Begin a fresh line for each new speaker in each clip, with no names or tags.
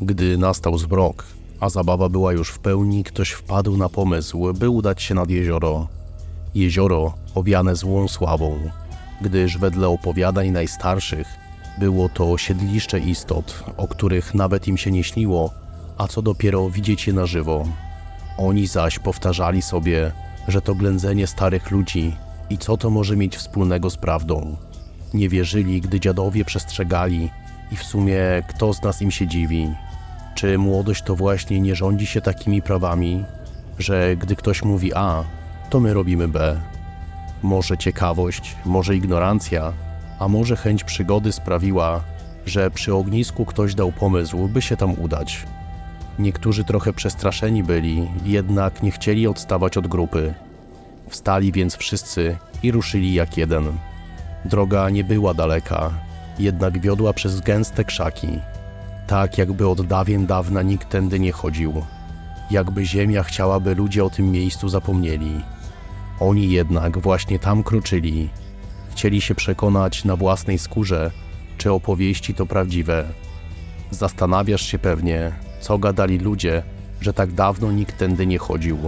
Gdy nastał zmrok, a zabawa była już w pełni, ktoś wpadł na pomysł, by udać się nad jezioro. Jezioro owiane złą sławą, gdyż wedle opowiadań najstarszych było to siedlište istot, o których nawet im się nie śniło, a co dopiero widzieć je na żywo. Oni zaś powtarzali sobie, że to ględzenie starych ludzi i co to może mieć wspólnego z prawdą. Nie wierzyli, gdy dziadowie przestrzegali i w sumie kto z nas im się dziwi. Czy młodość to właśnie nie rządzi się takimi prawami, że gdy ktoś mówi A, to my robimy B? Może ciekawość, może ignorancja, a może chęć przygody sprawiła, że przy ognisku ktoś dał pomysł, by się tam udać. Niektórzy trochę przestraszeni byli, jednak nie chcieli odstawać od grupy. Wstali więc wszyscy i ruszyli jak jeden. Droga nie była daleka, jednak wiodła przez gęste krzaki. Tak jakby od dawien dawna nikt tędy nie chodził. Jakby ziemia chciała, by ludzie o tym miejscu zapomnieli. Oni jednak właśnie tam kroczyli. Chcieli się przekonać na własnej skórze, czy opowieści to prawdziwe. Zastanawiasz się pewnie, co gadali ludzie, że tak dawno nikt tędy nie chodził.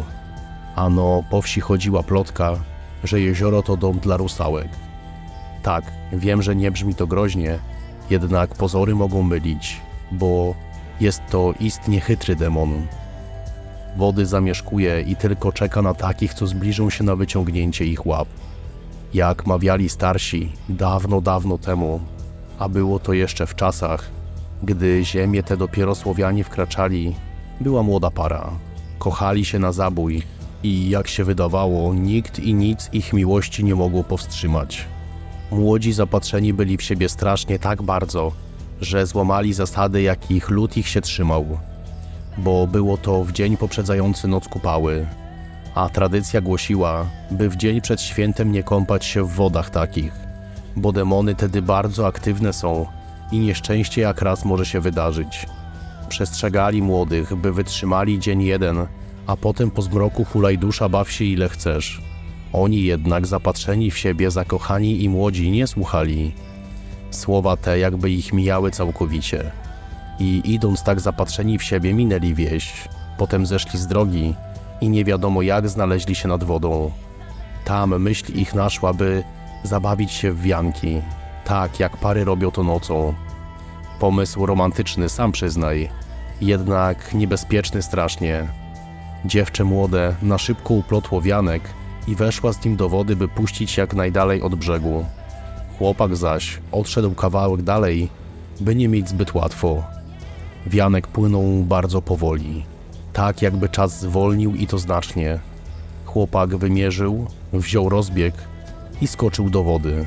Ano, po wsi chodziła plotka, że jezioro to dom dla rusałek. Tak, wiem, że nie brzmi to groźnie, jednak pozory mogą mylić, bo jest to istnie chytry demon. Wody zamieszkuje i tylko czeka na takich, co zbliżą się na wyciągnięcie ich łap. Jak mawiali starsi dawno, dawno temu, a było to jeszcze w czasach, gdy ziemię te dopiero Słowianie wkraczali, była młoda para. Kochali się na zabój i jak się wydawało, nikt i nic ich miłości nie mogło powstrzymać. Młodzi zapatrzeni byli w siebie strasznie tak bardzo, że złamali zasady, jakich lud ich się trzymał. Bo było to w dzień poprzedzający noc kupały, a tradycja głosiła, by w dzień przed świętem nie kąpać się w wodach takich, bo demony tedy bardzo aktywne są i nieszczęście jak raz może się wydarzyć. Przestrzegali młodych, by wytrzymali dzień jeden, a potem po zmroku hulaj dusza baw się ile chcesz. Oni jednak zapatrzeni w siebie, zakochani i młodzi nie słuchali. Słowa te jakby ich mijały całkowicie. I idąc tak zapatrzeni w siebie minęli wieś, potem zeszli z drogi i nie wiadomo jak znaleźli się nad wodą. Tam myśl ich naszła, by zabawić się w wianki, tak jak pary robią to nocą. Pomysł romantyczny, sam przyznaj, jednak niebezpieczny strasznie. Dziewczę młode na szybko uplotło wianek i weszła z nim do wody, by puścić jak najdalej od brzegu. Chłopak zaś odszedł kawałek dalej, by nie mieć zbyt łatwo. Wianek płynął bardzo powoli, tak jakby czas zwolnił i to znacznie. Chłopak wymierzył, wziął rozbieg i skoczył do wody.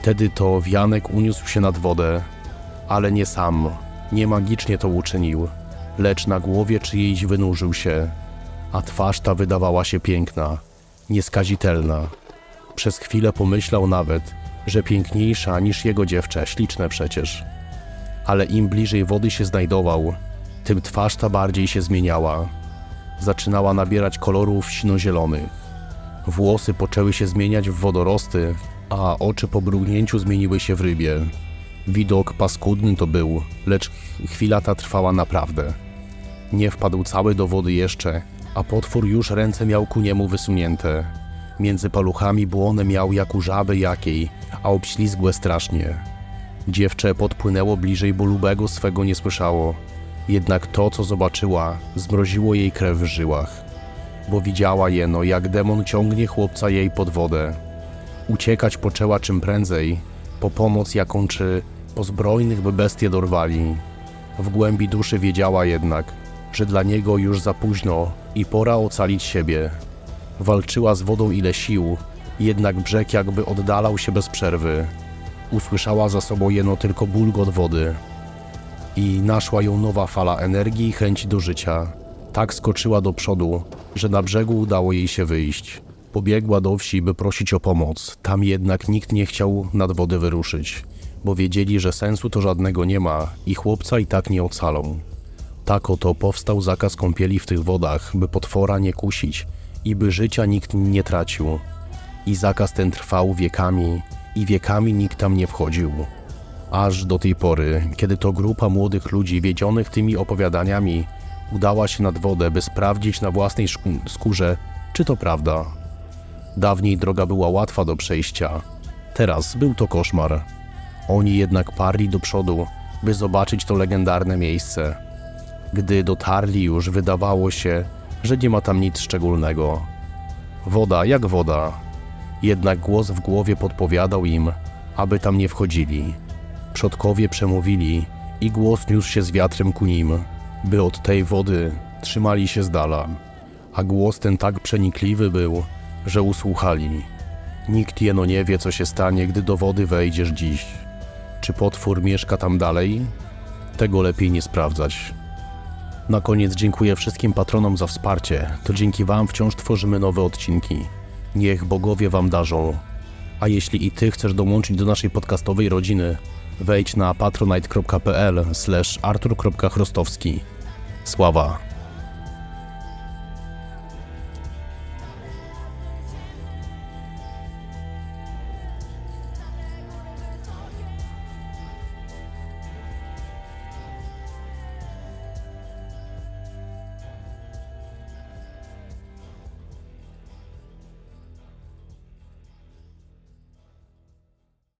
Wtedy to wianek uniósł się nad wodę, ale nie sam, nie magicznie to uczynił, lecz na głowie czyjejś wynurzył się, a twarz ta wydawała się piękna, nieskazitelna. Przez chwilę pomyślał nawet, że piękniejsza niż jego dziewczę, śliczne przecież. Ale im bliżej wody się znajdował, tym twarz ta bardziej się zmieniała. Zaczynała nabierać kolorów sinozielonych. Włosy poczęły się zmieniać w wodorosty, a oczy po brugnięciu zmieniły się w rybie. Widok paskudny to był, lecz chwila ta trwała naprawdę. Nie wpadł cały do wody jeszcze, a potwór już ręce miał ku niemu wysunięte. Między paluchami błonę miał jak u żaby jakiej, a obślizgłe strasznie. Dziewczę podpłynęło bliżej, bo lubego swego nie słyszało. Jednak to, co zobaczyła, zmroziło jej krew w żyłach. Bo widziała jeno, jak demon ciągnie chłopca jej pod wodę. Uciekać poczęła czym prędzej, po pomoc jaką czy po zbrojnych, by bestie dorwali. W głębi duszy wiedziała jednak, że dla niego już za późno i pora ocalić siebie. Walczyła z wodą ile sił, jednak brzeg jakby oddalał się bez przerwy. Usłyszała za sobą jeno tylko bulgot wody. I naszła ją nowa fala energii i chęci do życia. Tak skoczyła do przodu, że na brzegu udało jej się wyjść. Pobiegła do wsi, by prosić o pomoc. Tam jednak nikt nie chciał nad wodę wyruszyć, bo wiedzieli, że sensu to żadnego nie ma i chłopca i tak nie ocalą. Tak oto powstał zakaz kąpieli w tych wodach, by potwora nie kusić i by życia nikt nie tracił. I zakaz ten trwał wiekami i wiekami nikt tam nie wchodził. Aż do tej pory, kiedy to grupa młodych ludzi wiedzionych tymi opowiadaniami udała się nad wodę, by sprawdzić na własnej skórze, czy to prawda. Dawniej droga była łatwa do przejścia, teraz był to koszmar. Oni jednak parli do przodu, by zobaczyć to legendarne miejsce. Gdy dotarli już, wydawało się, że nie ma tam nic szczególnego. Woda jak woda. Jednak głos w głowie podpowiadał im, aby tam nie wchodzili. Przodkowie przemówili i głos niósł się z wiatrem ku nim, by od tej wody trzymali się z dala. A głos ten tak przenikliwy był, że usłuchali. Nikt jeno nie wie, co się stanie, gdy do wody wejdziesz dziś. Czy potwór mieszka tam dalej? Tego lepiej nie sprawdzać. Na koniec dziękuję wszystkim patronom za wsparcie. To dzięki Wam wciąż tworzymy nowe odcinki. Niech bogowie Wam darzą. A jeśli i Ty chcesz dołączyć do naszej podcastowej rodziny, wejdź na patronite.pl artur.chrostowski. Sława